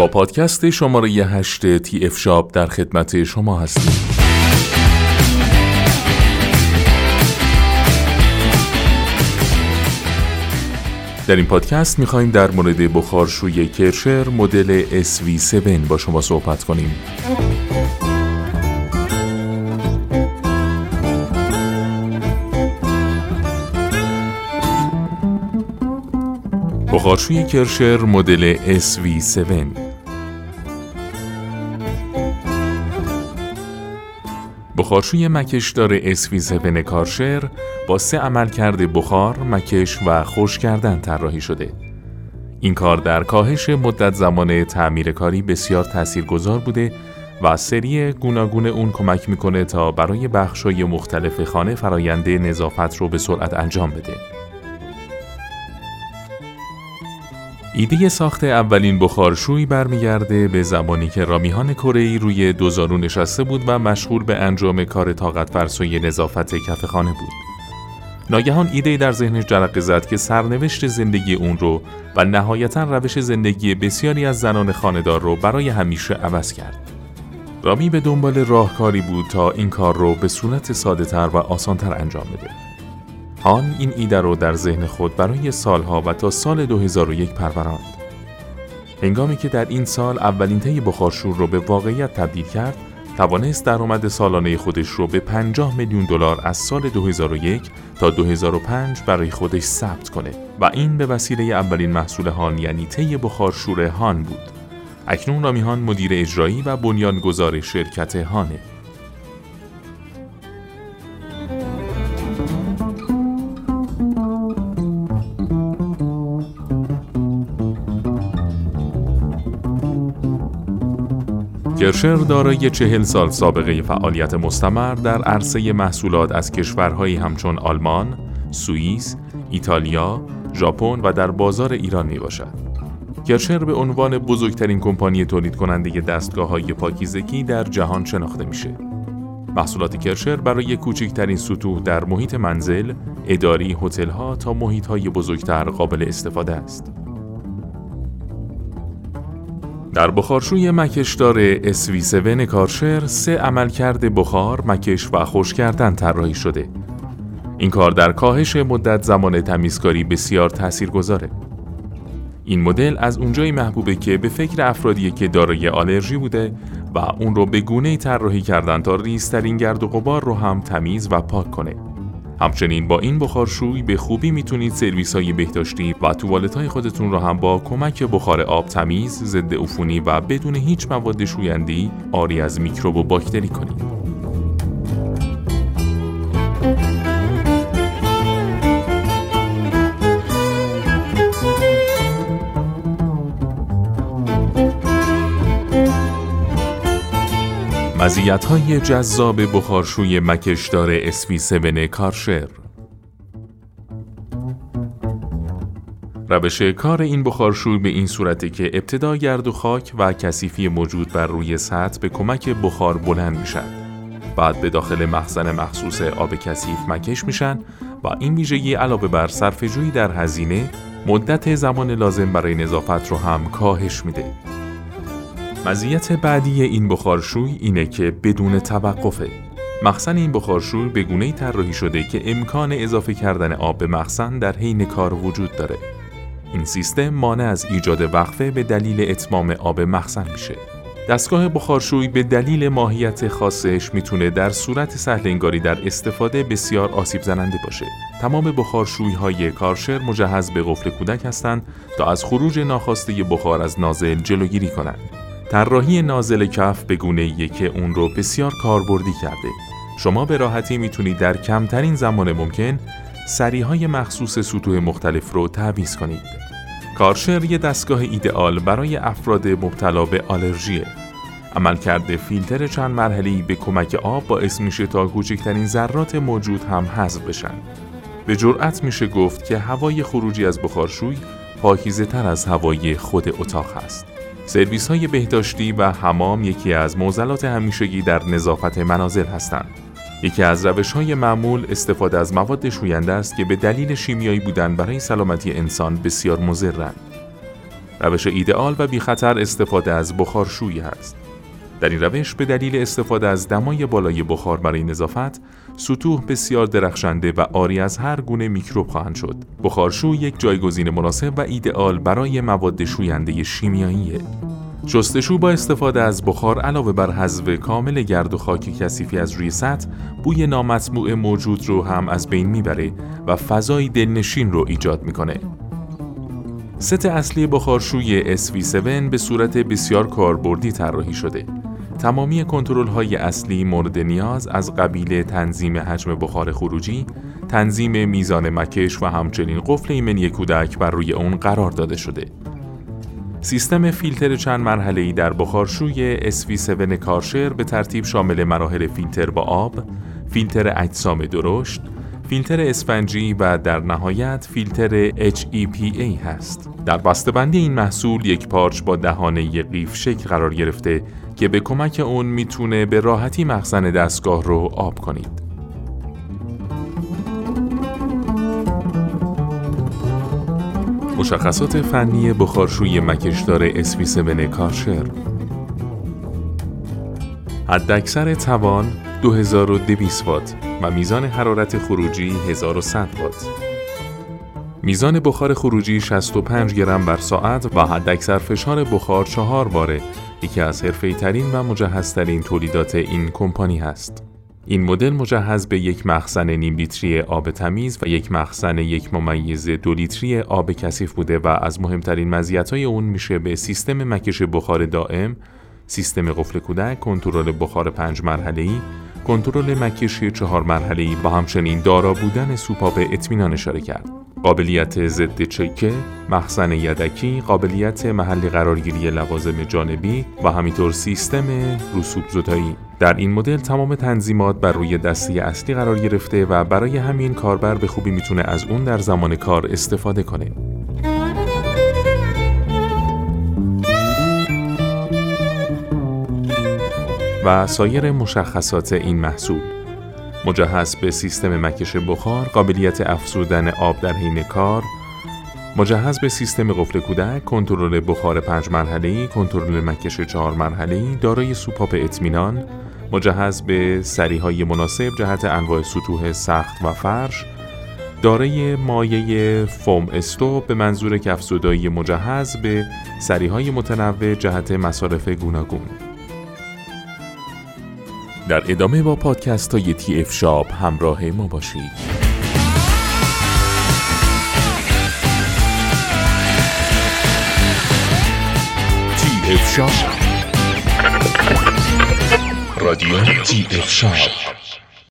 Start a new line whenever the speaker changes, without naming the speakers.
با پادکست شماره 8 تی اف شاپ در خدمت شما هستیم. در این پادکست می‌خوایم در مورد بخارشوی کرشر مدل SV7 با شما صحبت کنیم. بخارشوی کرشر مدل SV7 بخارشوی مکشدار SV7 کارشر با سه عملکرد بخار، مکش و خوش کردن طراحی شده. این کار در کاهش مدت زمان تعمیر کاری بسیار تاثیرگذار بوده و سری گوناگون اون کمک می‌کنه تا برای بخشای مختلف خانه فراینده نظافت رو به سرعت انجام بده. ایده ساخت اولین بخارشوی برمیگرده به زمانی که رامیهان کره روی دوزارو نشسته بود و مشغول به انجام کار طاقت فرسای نظافت کف خانه بود. ناگهان ایده در ذهنش جرقه زد که سرنوشت زندگی اون رو و نهایتا روش زندگی بسیاری از زنان خانهدار رو برای همیشه عوض کرد. رامی به دنبال راهکاری بود تا این کار رو به صورت ساده تر و آسانتر انجام بده. هان این ایده رو در ذهن خود برای سالها و تا سال 2001 پروراند. هنگامی که در این سال اولین طی بخارشور رو به واقعیت تبدیل کرد، توانست درآمد سالانه خودش رو به 50 میلیون دلار از سال 2001 تا 2005 برای خودش ثبت کنه و این به وسیله اولین محصول هان یعنی طی بخارشور هان بود. اکنون رامی هان مدیر اجرایی و بنیانگذار شرکت هانه. گرشر دارای چهل سال سابقه فعالیت مستمر در عرصه محصولات از کشورهایی همچون آلمان، سوئیس، ایتالیا، ژاپن و در بازار ایران می باشد. گرشر به عنوان بزرگترین کمپانی تولید کننده دستگاه های پاکیزگی در جهان شناخته میشه. محصولات کرشر برای کوچکترین سطوح در محیط منزل، اداری، هتل‌ها تا محیط‌های بزرگتر قابل استفاده است. در بخارشوی مکشدار SV7 کارشر سه عملکرد بخار، مکش و خوش کردن طراحی شده. این کار در کاهش مدت زمان تمیزکاری بسیار تاثیرگذاره. این مدل از اونجایی محبوبه که به فکر افرادی که دارای آلرژی بوده و اون رو به گونه طراحی کردن تا ریزترین گرد و غبار رو هم تمیز و پاک کنه. همچنین با این بخارشوی به خوبی می‌تونید سرویس های بهداشتی و توالت های خودتون رو هم با کمک بخار آب تمیز، ضد عفونی و بدون هیچ مواد شویندی آری از میکروب و باکتری کنید. مزیت های جذاب بخارشوی مکشدار SV7 کارشر. روش کار این بخارشوی به این صورته که ابتدا گرد و خاک و کثیفی موجود بر روی سطح به کمک بخار بلند میشن. بعد به داخل مخزن مخصوص آب کثیف مکش میشن و این ویژگی علاوه بر صرفه‌جویی در هزینه مدت زمان لازم برای نظافت رو هم کاهش میده. مزیت بعدی این بخارشوی اینه که بدون توقفه. مخزن این بخارشوی به گونه طراحی شده که امکان اضافه کردن آب به مخزن در حین کار وجود داره. این سیستم مانع از ایجاد وقفه به دلیل اتمام آب مخزن میشه. دستگاه بخارشوی به دلیل ماهیت خاصش می‌تونه در صورت سهل انگاری در استفاده بسیار آسیب زننده باشه. تمام بخارشوی های کارشر مجهز به قفل کودک هستند تا از خروج ناخواسته بخار از نازل جلوگیری کنند. طراحی نازل کف به گونه که اون رو بسیار کاربردی کرده. شما به راحتی می‌تونید در کمترین زمان ممکن سریهای مخصوص سطوح مختلف رو تعویض کنید. کارشر یه دستگاه ایدئال برای افراد مبتلا به آلرژیه. عملکرد فیلتر چند مرحله‌ای به کمک آب باعث میشه تا کوچکترین ذرات موجود هم حذف بشن. به جرأت میشه گفت که هوای خروجی از بخارشوی پاکیزه تر از هوای خود اتاق است. سرویس های بهداشتی و حمام یکی از موزلات همیشگی در نظافت منازل هستند. یکی از روش های معمول استفاده از مواد شوینده است که به دلیل شیمیایی بودن برای سلامتی انسان بسیار مضرند. روش ایدئال و بی خطر استفاده از بخارشویی است. در این روش به دلیل استفاده از دمای بالای بخار برای نظافت، سطوح بسیار درخشنده و آری از هر گونه میکروب خواهند شد. بخارشوی یک جایگزین مناسب و ایدئال برای مواد شوینده شیمیاییه. شستشو با استفاده از بخار علاوه بر حذف کامل گرد و خاک کثیفی از روی سطح بوی نامطبوع موجود رو هم از بین می‌بره و فضای دلنشین رو ایجاد می‌کنه. ست اصلی بخارشوی SV7 به صورت بسیار کاربردی طراحی شده. تمامی کنترل های اصلی مورد نیاز از قبیل تنظیم حجم بخار خروجی، تنظیم میزان مکش و همچنین قفل ایمنی کودک بر روی اون قرار داده شده. سیستم فیلتر چند مرحله‌ای در بخارشوی SV7 کارشر به ترتیب شامل مراحل فیلتر با آب، فیلتر اجسام درشت، فیلتر اسفنجی و در نهایت فیلتر HEPA هست. در بسته‌بندی این محصول یک پارچ با دهانه قیف شکل قرار گرفته که به کمک اون می‌تونه به راحتی مخزن دستگاه رو آب کنید. مشخصات فنی بخارشوی مکشدار اسوی 7 کارشر حداکثر توان 2200 وات و میزان حرارت خروجی 1100 وات میزان بخار خروجی 65 گرم بر ساعت و حداکثر فشار بخار چهار باره یکی از حرفه‌ای ترین و مجهزترین تولیدات این کمپانی هست. این مدل مجهز به یک مخزن نیم لیتری آب تمیز و یک مخزن یک ممیز دو لیتری آب کثیف بوده و از مهمترین مزیت‌های اون میشه به سیستم مکش بخار دائم، سیستم قفل کودک، کنترل بخار پنج مرحله‌ای، کنترل مکش چهار مرحله‌ای و همچنین دارا بودن سوپاپ اطمینان اشاره کرد. قابلیت ضد چکه، مخزن یدکی، قابلیت محلی قرارگیری لوازم جانبی و همینطور سیستم رسوب زدایی. در این مدل تمام تنظیمات بر روی دستی اصلی قرار گرفته و برای همین کاربر به خوبی می‌تونه از اون در زمان کار استفاده کنه. و سایر مشخصات این محصول. مجهز به سیستم مکش بخار، قابلیت افزودن آب در حین کار، مجهز به سیستم قفل کودک، کنترل بخار پنج مرحله‌ای، کنترل مکش چهار مرحله‌ای، دارای سوپاپ اطمینان، مجهز به سریهای مناسب جهت انواع سطوح سخت و فرش، دارای مایه فوم استو به منظور کفزدایی مجهز به سریهای متنوع جهت مصارف گوناگون. در ادامه با پادکست های تی اف شاب همراه ما باشید. تی اف شاب. رادیو تی اف شاب.